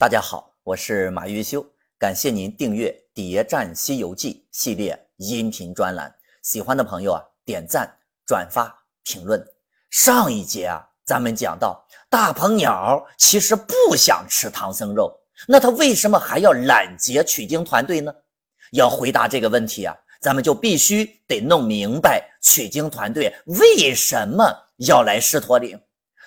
大家好，我是马玉修，感谢您订阅《谍战西游记》系列音频专栏。喜欢的朋友啊，点赞、转发、评论。上一节啊，咱们讲到大鹏鸟其实不想吃唐僧肉，那他为什么还要拦截取经团队呢？要回答这个问题啊，咱们就必须得弄明白取经团队为什么要来狮驼岭。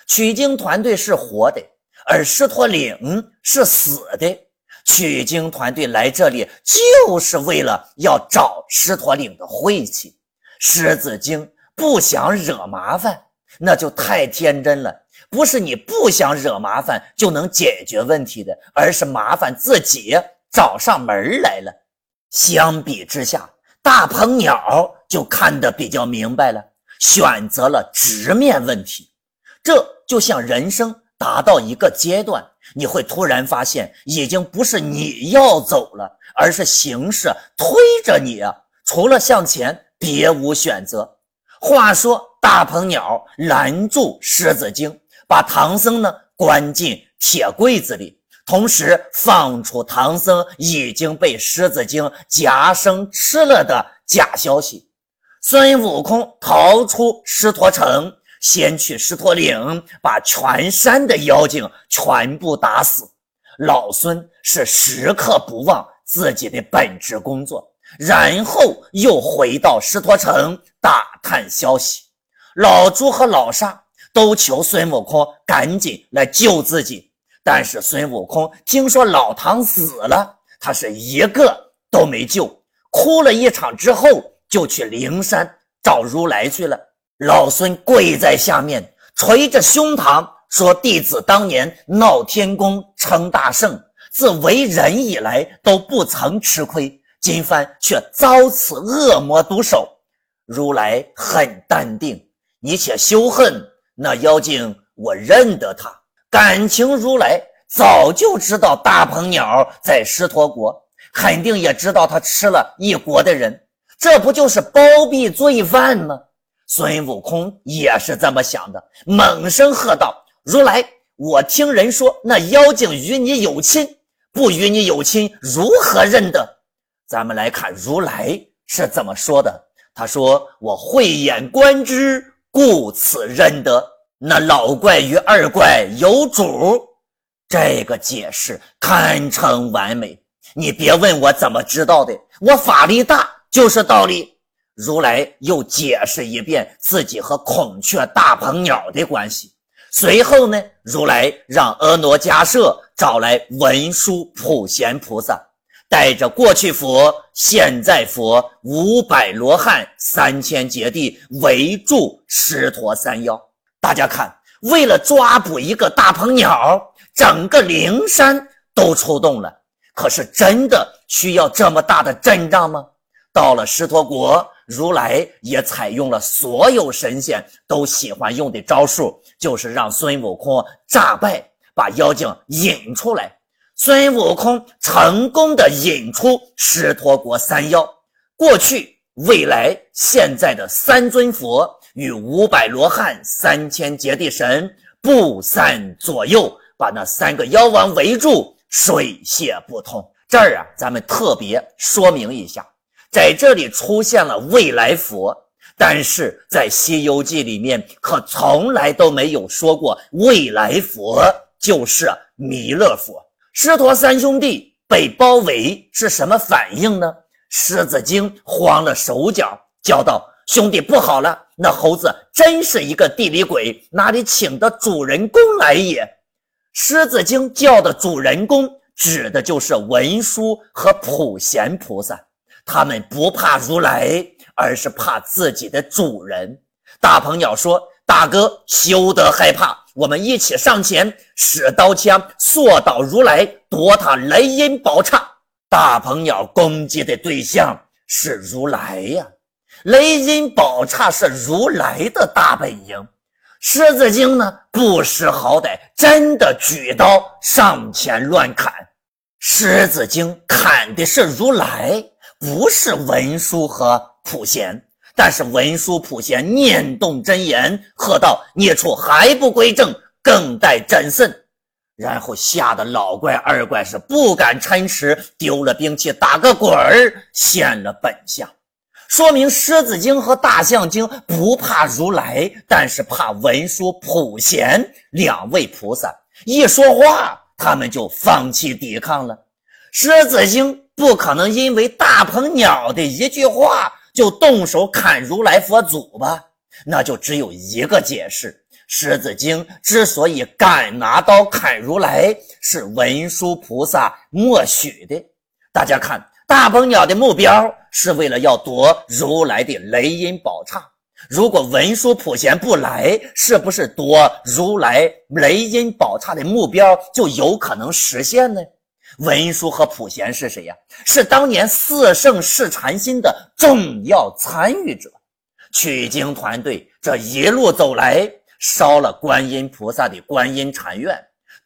取经团队是活的。而狮驼岭是死的，取经团队来这里就是为了要找狮驼岭的晦气。狮子精不想惹麻烦，那就太天真了。不是你不想惹麻烦就能解决问题的，而是麻烦自己找上门来了。相比之下，大鹏鸟就看得比较明白了，选择了直面问题。这就像人生。达到一个阶段，你会突然发现，已经不是你要走了，而是形势推着你啊，除了向前，别无选择。话说，大鹏鸟拦住狮子精，把唐僧呢关进铁柜子里，同时放出唐僧已经被狮子精夹生吃了的假消息。孙悟空逃出狮驼城。先去狮驼岭，把全山的妖精全部打死。老孙是时刻不忘自己的本职工作，然后又回到狮驼城打探消息。老朱和老沙都求孙悟空赶紧来救自己，但是孙悟空听说老唐死了，他是一个都没救，哭了一场之后，就去灵山找如来去了。老孙跪在下面，捶着胸膛说：“弟子当年闹天宫称大圣，自为人以来都不曾吃亏，今番却遭此恶魔毒手。”如来很淡定：“你且休恨那妖精，我认得他。感情如来早就知道大鹏鸟在狮驼国，肯定也知道他吃了一国的人，这不就是包庇罪犯吗？”孙悟空也是这么想的，猛声喝道：“如来，我听人说那妖精与你有亲，不与你有亲，如何认得？”咱们来看如来是怎么说的。他说：“我慧眼观之，故此认得。那老怪与二怪有主。”这个解释堪称完美。你别问我怎么知道的，我法力大就是道理。如来又解释一遍自己和孔雀大鹏鸟的关系。随后呢，如来让婀娜迦舍找来文殊普贤菩萨，带着过去佛、现在佛、五百罗汉、三千劫地围住狮驼三妖。大家看，为了抓捕一个大鹏鸟，整个灵山都出动了。可是，真的需要这么大的阵仗吗？到了狮驼国。如来也采用了所有神仙都喜欢用的招数，就是让孙悟空诈败，把妖精引出来。孙悟空成功的引出狮驼国三妖，过去、未来、现在的三尊佛与五百罗汉、三千劫地神不散左右，把那三个妖王围住，水泄不通。这儿啊，咱们特别说明一下。在这里出现了未来佛，但是在《西游记》里面可从来都没有说过未来佛就是弥勒佛。狮驼三兄弟被包围是什么反应呢？狮子精慌了手脚，叫道：“兄弟不好了，那猴子真是一个地里鬼，哪里请的主人公来也？”狮子精叫的主人公指的就是文殊和普贤菩萨。他们不怕如来，而是怕自己的主人。大鹏鸟说：“大哥，休得害怕，我们一起上前，使刀枪缩倒如来，夺他雷音宝刹。”大鹏鸟攻击的对象是如来呀，雷音宝刹是如来的大本营。狮子精呢，不识好歹，真的举刀上前乱砍。狮子精砍的是如来。不是文殊和普贤，但是文殊普贤念动真言，喝道：“孽畜还不归正，更待斩甚！”然后吓得老怪二怪是不敢嗔齿，丢了兵器，打个滚儿，现了本相。说明狮子精和大象精不怕如来，但是怕文殊、普贤两位菩萨。一说话，他们就放弃抵抗了。狮子精不可能因为大鹏鸟的一句话就动手砍如来佛祖吧？那就只有一个解释。狮子精之所以敢拿刀砍如来，是文殊菩萨默许的。大家看，大鹏鸟的目标是为了要夺如来的雷音宝刹。如果文殊普贤不来，是不是夺如来雷音宝刹的目标就有可能实现呢？文殊和普贤是谁呀？是当年四圣试禅心的重要参与者。取经团队这一路走来。烧了观音菩萨的观音禅院，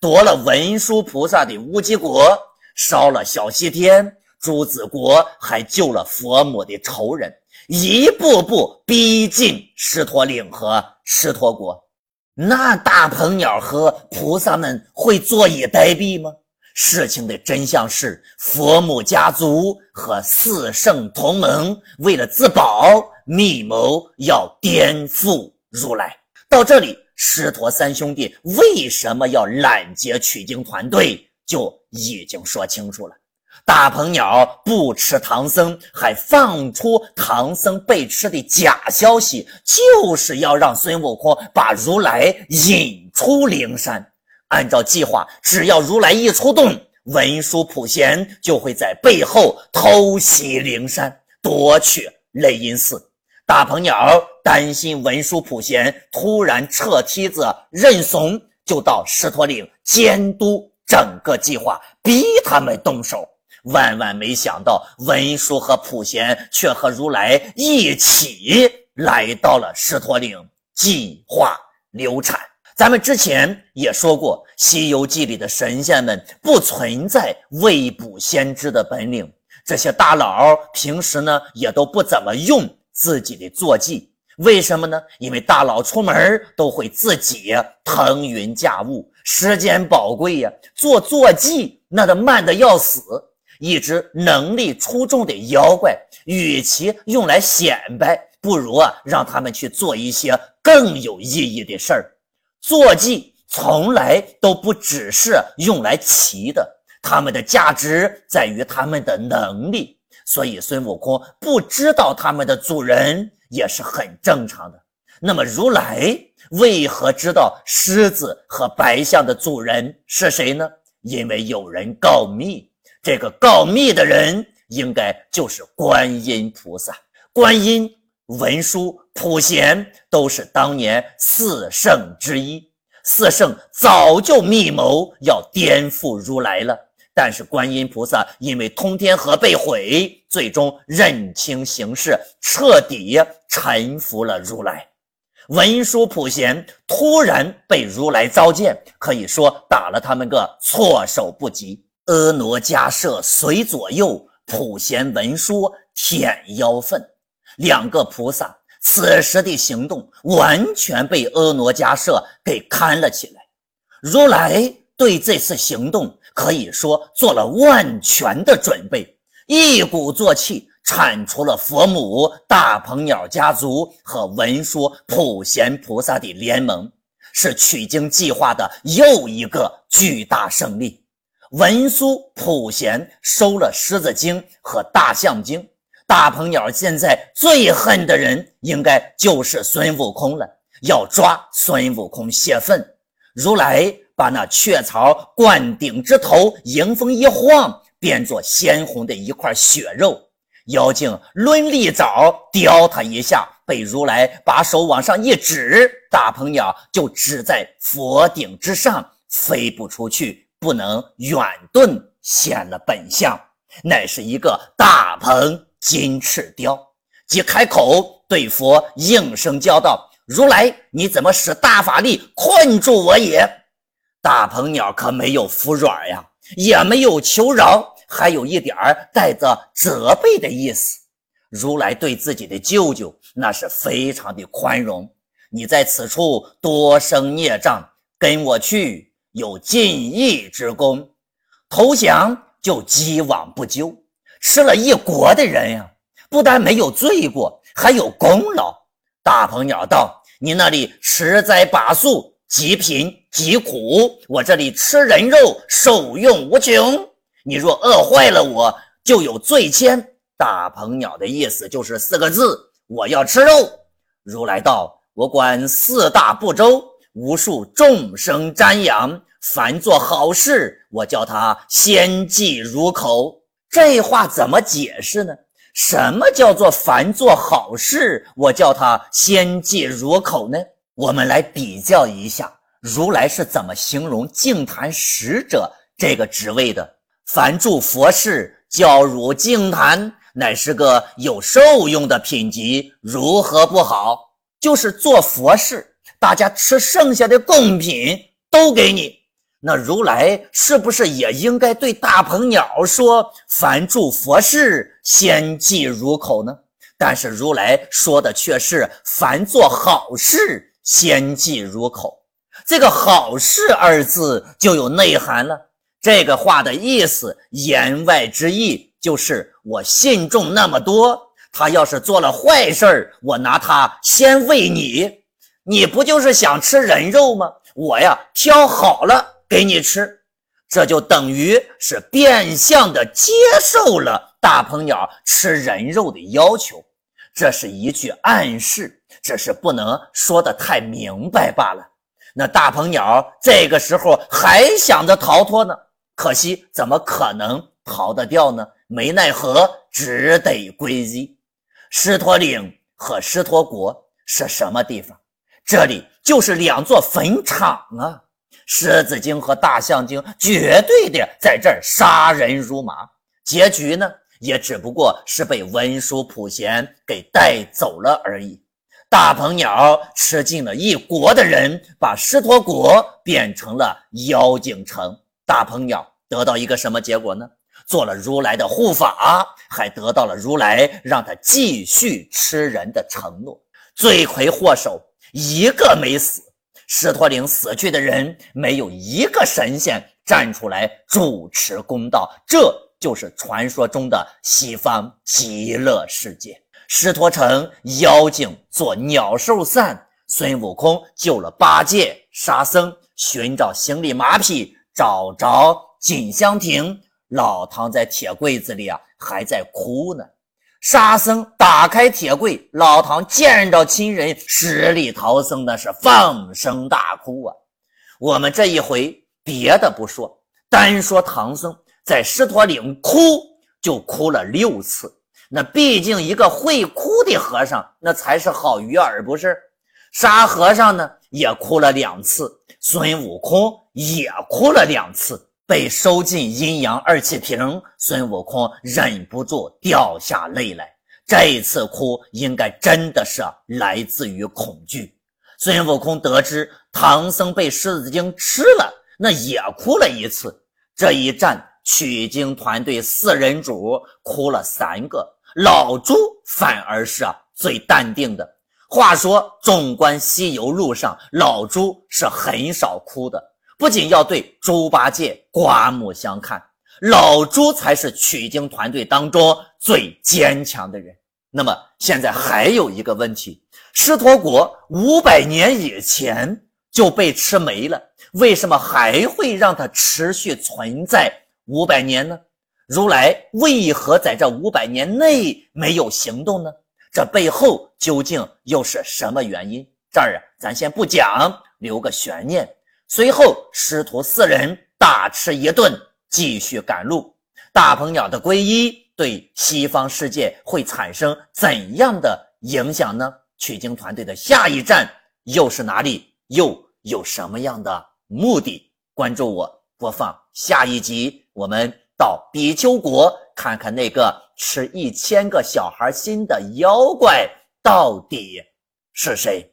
夺了文殊菩萨的乌鸡国，烧了小西天，朱子国还救了佛母的仇人，一步步逼近狮驼岭和狮驼国。那大鹏鸟和菩萨们会坐以待毙吗？事情的真相是，佛母家族和四圣同盟为了自保，密谋要颠覆如来。到这里，狮驼三兄弟为什么要拦截取经团队，就已经说清楚了。大鹏鸟不吃唐僧，还放出唐僧被吃的假消息，就是要让孙悟空把如来引出灵山。按照计划，只要如来一出动，文殊普贤就会在背后偷袭灵山，夺取雷音寺。大鹏鸟担心文殊普贤突然撤梯子认怂，就到狮驼岭监督整个计划，逼他们动手。万万没想到，文殊和普贤却和如来一起来到了狮驼岭，计划流产。咱们之前也说过，《西游记》里的神仙们不存在未卜先知的本领，这些大佬平时呢也都不怎么用。自己的坐骑，为什么呢？因为大佬出门都会自己腾云驾雾，时间宝贵呀。坐坐骑那都慢的要死。一只能力出众的妖怪，与其用来显摆，不如啊让他们去做一些更有意义的事儿。坐骑从来都不只是用来骑的，他们的价值在于他们的能力。所以孙悟空不知道他们的主人也是很正常的。那么如来为何知道狮子和白象的主人是谁呢？因为有人告密，这个告密的人应该就是观音菩萨。观音、文殊、普贤都是当年四圣之一，四圣早就密谋要颠覆如来了。但是观音菩萨因为通天河被毁，最终认清形势，彻底臣服了如来。文殊普贤突然被如来召见，可以说打了他们个措手不及。婀娜迦舍随左右，普贤文殊舔妖粪。两个菩萨此时的行动完全被婀娜迦舍给看了起来。如来对这次行动。可以说做了万全的准备，一鼓作气铲除了佛母、大鹏鸟家族和文殊、普贤菩萨的联盟，是取经计划的又一个巨大胜利。文殊、普贤收了狮子精和大象精，大鹏鸟现在最恨的人应该就是孙悟空了，要抓孙悟空泄愤。如来。把那雀巢灌顶之头迎风一晃，变作鲜红的一块血肉。妖精抡利爪叼他一下，被如来把手往上一指，大鹏鸟就只在佛顶之上，飞不出去，不能远遁，显了本相，乃是一个大鹏金翅雕。即开口对佛应声叫道：“如来，你怎么使大法力困住我也？”大鹏鸟可没有服软呀，也没有求饶，还有一点儿带着责备的意思。如来对自己的舅舅那是非常的宽容。你在此处多生孽障，跟我去，有尽义之功，投降就既往不咎。吃了一国的人呀，不但没有罪过，还有功劳。大鹏鸟道：“你那里吃斋拔素，极贫极苦；我这里吃人肉，受用无穷。你若饿坏了我，就有罪愆。”大鹏鸟的意思就是四个字：我要吃肉。如来道：“我管四大部洲，无数众生瞻仰，凡做好事，我叫他先记入口。”这话怎么解释呢？什么叫做凡做好事，我叫他先记入口呢？我们来比较一下，如来是怎么形容净坛使者这个职位的？凡助佛事，教汝净坛，乃是个有受用的品级，如何不好？就是做佛事，大家吃剩下的贡品都给你。那如来是不是也应该对大鹏鸟说：“凡住佛事，先记入口呢？”但是如来说的却是“凡做好事，先记入口”。这个“好事”二字就有内涵了。这个话的意思，言外之意就是我信众那么多，他要是做了坏事儿我拿他先喂你，你不就是想吃人肉吗？我呀，挑好了。给你吃，这就等于是变相的接受了大鹏鸟吃人肉的要求，这是一句暗示，只是不能说的太明白罢了。那大鹏鸟这个时候还想着逃脱呢，可惜怎么可能逃得掉呢？没奈何，只得归依。狮驼岭和狮驼国是什么地方？这里就是两座坟场啊。狮子精和大象精绝对的在这儿杀人如麻，结局呢也只不过是被文殊普贤给带走了而已。大鹏鸟吃尽了一国的人，把狮驼国变成了妖精城。大鹏鸟得到一个什么结果呢？做了如来的护法，还得到了如来让他继续吃人的承诺。罪魁祸首一个没死。狮驼岭死去的人，没有一个神仙站出来主持公道，这就是传说中的西方极乐世界。狮驼城妖精做鸟兽散，孙悟空救了八戒、沙僧，寻找行李马匹，找着锦香亭，老唐在铁柜子里啊，还在哭呢。沙僧打开铁柜，老唐见着亲人，十里逃生的是放声大哭啊！我们这一回别的不说，单说唐僧在狮驼岭哭就哭了六次。那毕竟一个会哭的和尚，那才是好鱼饵，不是？沙和尚呢也哭了两次，孙悟空也哭了两次。被收进阴阳二气瓶，孙悟空忍不住掉下泪来。这一次哭，应该真的是来自于恐惧。孙悟空得知唐僧被狮子精吃了，那也哭了一次。这一战，取经团队四人组哭了三个，老朱反而是啊最淡定的。话说，纵观西游路上，老朱是很少哭的。不仅要对猪八戒刮目相看，老猪才是取经团队当中最坚强的人。那么现在还有一个问题：狮驼国五百年以前就被吃没了，为什么还会让它持续存在五百年呢？如来为何在这五百年内没有行动呢？这背后究竟又是什么原因？这儿啊，咱先不讲，留个悬念。随后，师徒四人大吃一顿，继续赶路。大鹏鸟的皈依对西方世界会产生怎样的影响呢？取经团队的下一站又是哪里？又有什么样的目的？关注我，播放下一集。我们到比丘国看看那个吃一千个小孩心的妖怪到底是谁。